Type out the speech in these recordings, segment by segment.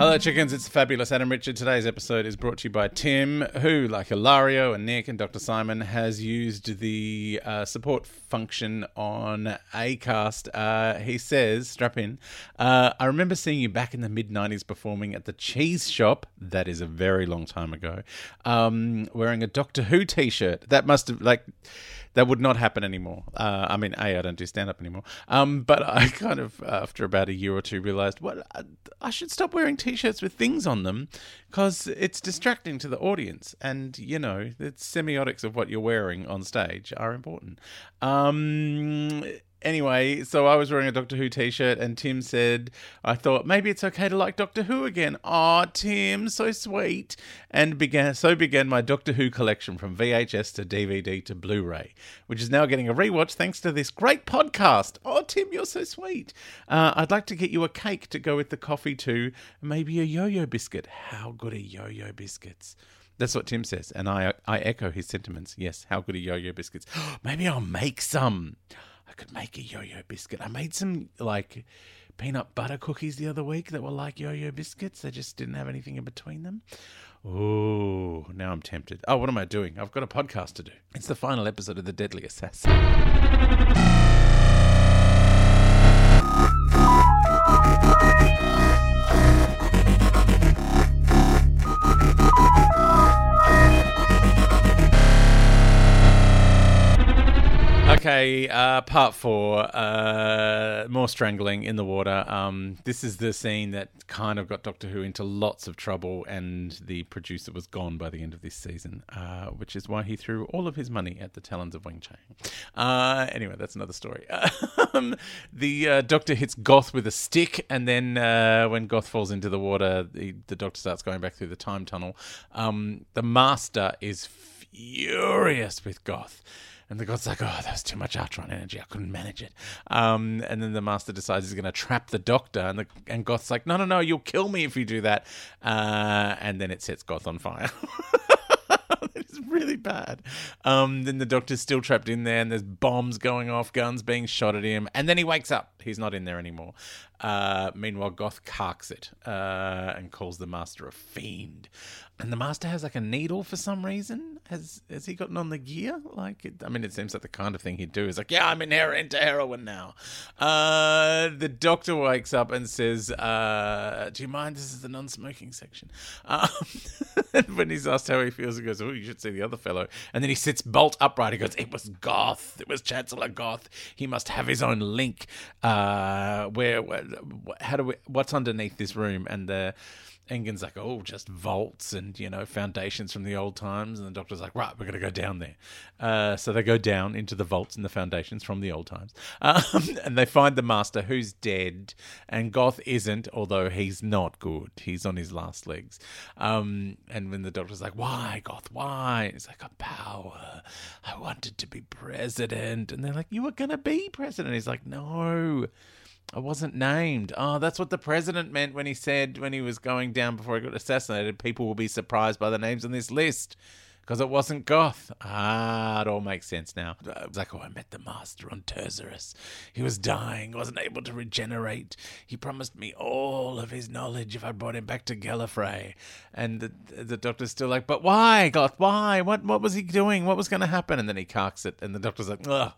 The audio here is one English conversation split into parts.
Hello, chickens. It's fabulous Adam Richard. Today's episode is brought to you by Tim, who, like Hilario and Nick and Dr. Simon, has used the uh, support function on Acast. Uh, he says, strap in, uh, I remember seeing you back in the mid 90s performing at the Cheese Shop. That is a very long time ago. Um, wearing a Doctor Who t shirt. That must have, like, that would not happen anymore. Uh, I mean, A, I don't do stand up anymore. Um, but I kind of, after about a year or two, realized, well, I, should stop wearing t shirts with things on them because it's distracting to the audience. And, you know, the semiotics of what you're wearing on stage are important. Um, Anyway, so I was wearing a Doctor Who t-shirt and Tim said, I thought maybe it's okay to like Doctor Who again. Aw, Tim, so sweet. And began so began my Doctor Who collection from VHS to DVD to Blu-ray, which is now getting a rewatch thanks to this great podcast. Oh, Tim, you're so sweet. Uh, I'd like to get you a cake to go with the coffee too, maybe a yo-yo biscuit. How good are yo-yo biscuits? That's what Tim says, and I I echo his sentiments. Yes, how good are yo-yo biscuits? Maybe I'll make some. I could make a yo-yo biscuit. I made some like peanut butter cookies the other week that were like yo-yo biscuits. They just didn't have anything in between them. Oh, now I'm tempted. Oh, what am I doing? I've got a podcast to do. It's the final episode of The Deadly Assassin. Okay, uh, part four. Uh, more strangling in the water. Um, this is the scene that kind of got Doctor Who into lots of trouble, and the producer was gone by the end of this season, uh, which is why he threw all of his money at the talons of Weng-Chiang. Uh, anyway, that's another story. Um, the uh, Doctor hits Goth with a stick, and then uh, when Goth falls into the water, the, the Doctor starts going back through the time tunnel. Um, the Master is furious with Goth. And the Goth's like, oh, that was too much Artron energy. I couldn't manage it. Um, and then the master decides he's going to trap the doctor. And the and Goth's like, no, no, no, you'll kill me if you do that. Uh, and then it sets Goth on fire. it's really bad. Um, then the doctor's still trapped in there, and there's bombs going off, guns being shot at him, and then he wakes up. He's not in there anymore. Uh, meanwhile, Goth carks it uh, and calls the master a fiend. And the master has like a needle for some reason. Has has he gotten on the gear? Like, it, I mean, it seems like the kind of thing he'd do. Is like, yeah, I'm in her- into heroin now. Uh, the doctor wakes up and says, uh, "Do you mind? This is the non-smoking section." Um, when he's asked how he feels, he goes, "Oh, you should see the other fellow." And then he sits bolt upright. He goes, "It was Goth. It was Chancellor Goth. He must have his own link. Uh, where, where how do we? What's underneath this room?" And the Engin's like, oh, just vaults and, you know, foundations from the old times. And the doctor's like, right, we're going to go down there. Uh, so they go down into the vaults and the foundations from the old times. Um, and they find the master who's dead. And Goth isn't, although he's not good. He's on his last legs. Um, and when the doctor's like, why, Goth, why? He's like, a power. I wanted to be president. And they're like, you were going to be president. He's like, no. I wasn't named. Oh, that's what the president meant when he said when he was going down before he got assassinated. People will be surprised by the names on this list because it wasn't Goth. Ah, it all makes sense now. I was like, oh, I met the master on Tersurus. He was dying, wasn't able to regenerate. He promised me all of his knowledge if I brought him back to Gallifrey. And the, the doctor's still like, but why, Goth? Why? What, what was he doing? What was going to happen? And then he carks it, and the doctor's like, ugh.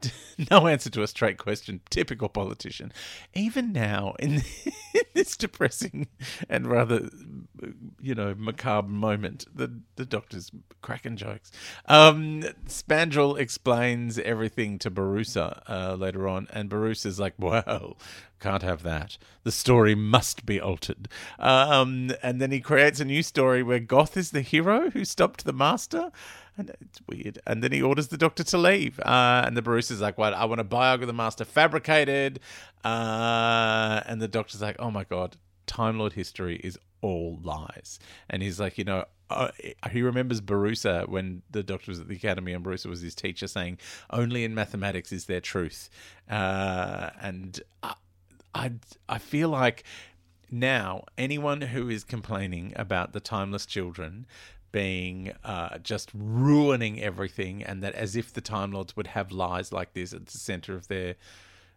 no answer to a straight question. Typical politician. Even now, in, this depressing and rather, you know, macabre moment, the the doctor's cracking jokes. Um, Spandrell explains everything to Borusa uh, later on, and Borusa's like, "Well, can't have that. The story must be altered." Um, and then he creates a new story where Goth is the hero who stopped the Master. And it's weird. And then he orders the doctor to leave. Uh, and the Borusa's like, "What? I want a biog of the master fabricated." Uh, and the doctor's like, "Oh my god, Time Lord history is all lies." And he's like, you know, uh, he remembers Borusa when the doctor was at the academy and Borusa was his teacher, saying, "Only in mathematics is there truth." Uh, and I, I, I feel like now anyone who is complaining about the timeless children being uh, just ruining everything, and that as if the Time Lords would have lies like this at the center of their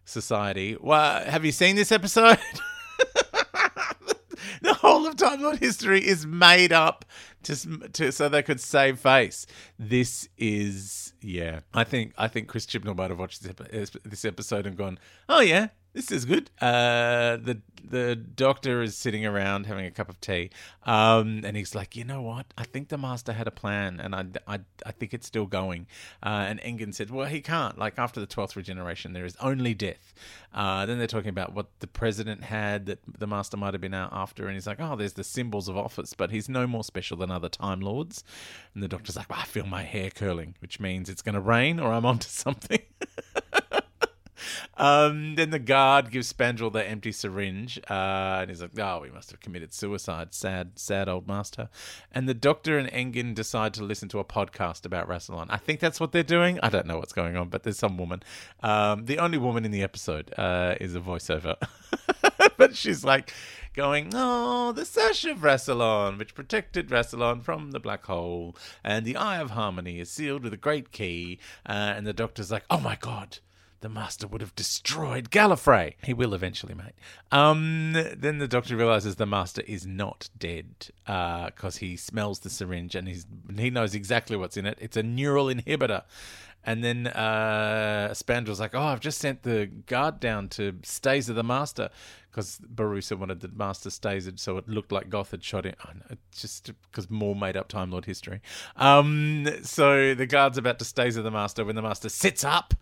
society. Well, have you seen this episode? the whole of Time Lord history is made up to, to so they could save face. This is yeah. I think I think Chris Chibnall might have watched this, this episode and gone, oh yeah, this is good. Uh, the the doctor is sitting around having a cup of tea, um, and he's like, you know what? I think the master had a plan, and I, I, I think it's still going. Uh, and Engin said, well, he can't. Like after the twelfth regeneration, there is only death. Uh, then they're talking about what the president had that the master might have been out after, and he's like, oh, there's the symbols of office, but he's no more special than other Time Lords. And the doctor's like, well, I feel my hair curling, which means it's going to rain or I'm onto something. Um, then the guard gives Spandrell the empty syringe, uh, and he's like, "Oh, we must have committed suicide. Sad, sad old master." And the doctor and Engin decide to listen to a podcast about Rassilon. I think that's what they're doing. I don't know what's going on, but there's some woman. Um, the only woman in the episode uh, is a voiceover, but she's like going, "Oh, the sash of Rassilon, which protected Rassilon from the black hole, and the Eye of Harmony is sealed with a great key." Uh, and the doctor's like, "Oh my god." The master would have destroyed Gallifrey. He will eventually, mate. Um, then the doctor realizes the master is not dead because uh, he smells the syringe and he's, he knows exactly what's in it. It's a neural inhibitor. And then uh, Spandrell's like, "Oh, I've just sent the guard down to staser the master because Borusa wanted the master stasered, so it looked like Goth had shot him. Oh, no, just because more made up Time Lord history. Um, so the guard's about to staser the master when the master sits up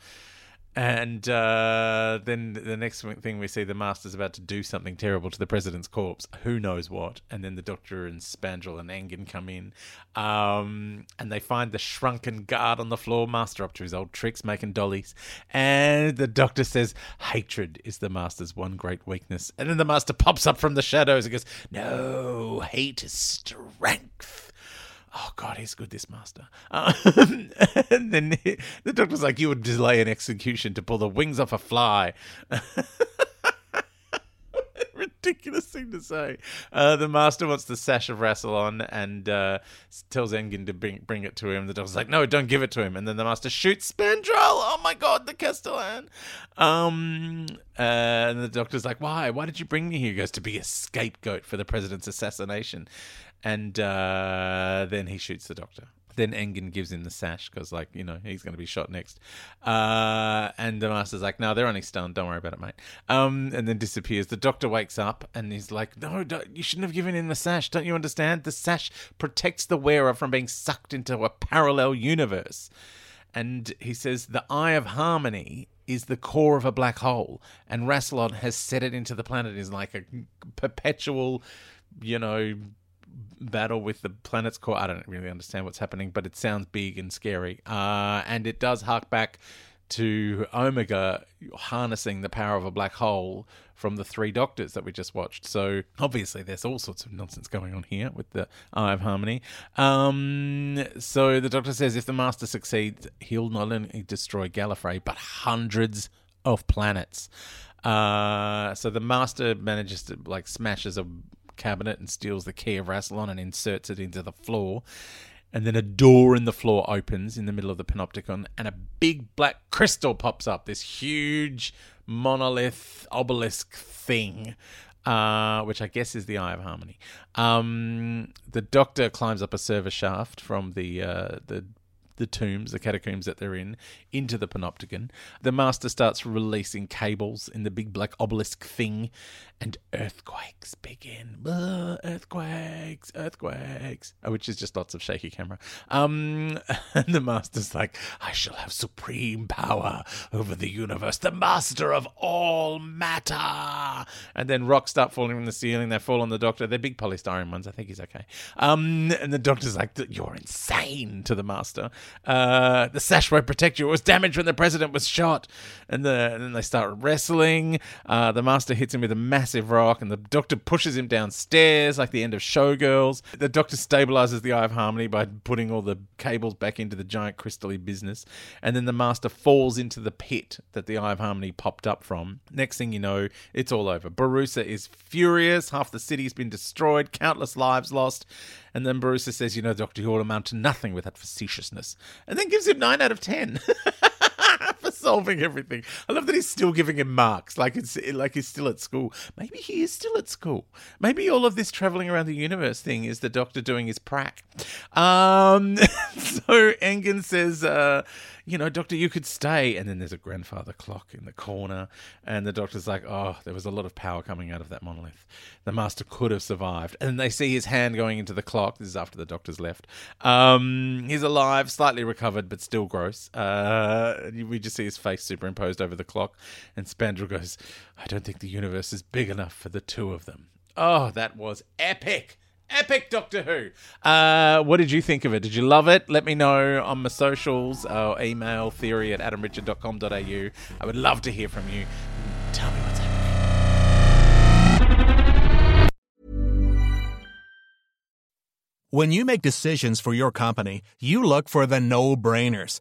and uh, then the next thing we see, the Master's about to do something terrible to the President's corpse. Who knows what? And then the Doctor and Spandrell and Engin come in. Um, and they find the shrunken guard on the floor, Master up to his old tricks, making dollies. And the Doctor says, Hatred is the Master's one great weakness. And then the Master pops up from the shadows and goes, No, hate is strength oh god he's good this master um, and then the doctor's like you would delay an execution to pull the wings off a fly ridiculous thing to say. Uh, the master wants the sash of Rassilon and uh, tells engin to bring bring it to him. The doctor's like, no, don't give it to him. And then the master shoots Spandrell. Oh my god, the Castellan. Um, uh, and the doctor's like, why? Why did you bring me here? He goes to be a scapegoat for the president's assassination and uh, then he shoots the doctor. Then Engin gives him the sash because, like, you know, he's going to be shot next. Uh, and the master's like, "No, they're only stunned. Don't worry about it, mate." Um, and then disappears. The doctor wakes up and he's like, "No, you shouldn't have given him the sash. Don't you understand? The sash protects the wearer from being sucked into a parallel universe." And he says, "The Eye of Harmony." Is the core of a black hole, and Rassilon has set it into the planet. Is like a perpetual, you know, battle with the planet's core. I don't really understand what's happening, but it sounds big and scary. Uh, and it does hark back to Omega harnessing the power of a black hole from the three doctors that we just watched. So obviously, there's all sorts of nonsense going on here with the Eye of Harmony. Um, so the doctor says if the Master succeeds, he'll not only destroy Gallifrey but hundreds of planets. Uh, so the Master manages to like smashes a cabinet and steals the key of Rassilon and inserts it into the floor. and then a door in the floor opens in the middle of the panopticon, and a big black crystal pops up. This huge monolith obelisk thing. Uh, which I guess is the Eye of Harmony. Um, the Doctor climbs up a server shaft from the uh, the the tombs, the catacombs that they're in, into the panopticon. The Master starts releasing cables in the big black obelisk thing, and earthquakes begin. Earthquakes, earthquakes, uh, which is just lots of shaky camera. Um, and the Master's like, I shall have supreme power over the universe, the Master of all matter. And then rocks start falling from the ceiling. They fall on the Doctor. They're big polystyrene ones. I think he's okay. Um, and the Doctor's like, You're insane to the Master. Uh, the sash won't protect you. It was damaged when the President was shot. And, the, and then they start wrestling. Uh, the Master hits him with a massive rock, and the Doctor pushes him downstairs like the end of Showgirls. The Doctor stabilizes the Eye of Harmony by putting all the cables back into the giant crystally business. And then the Master falls into the pit that the Eye of Harmony popped up from. Next thing you know, it's all over. Borusa is furious. Half the city's been destroyed, countless lives lost. And then Borusa says, You know, Doctor, you all amount to nothing with that facetiousness. And then gives him 9 out of 10. solving everything. I love that he's still giving him marks, like it's like he's still at school. Maybe he is still at school. Maybe all of this traveling around the universe thing is the Doctor doing his prac. Um, so Engin says, uh, you know, Doctor, you could stay. And then there's a grandfather clock in the corner, and the Doctor's like, oh, there was a lot of power coming out of that monolith. The Master could have survived. And they see his hand going into the clock. This is after the Doctor's left. Um, he's alive, slightly recovered, but still gross. Uh, we just see his face superimposed over the clock, and Spandrell goes, I don't think the universe is big enough for the two of them. Oh, that was epic. Epic Doctor Who. Uh, what did you think of it? Did you love it? Let me know on my socials or email theory at adamrichard.com.au. I would love to hear from you. Tell me what's happening. When you make decisions for your company, you look for the no brainers.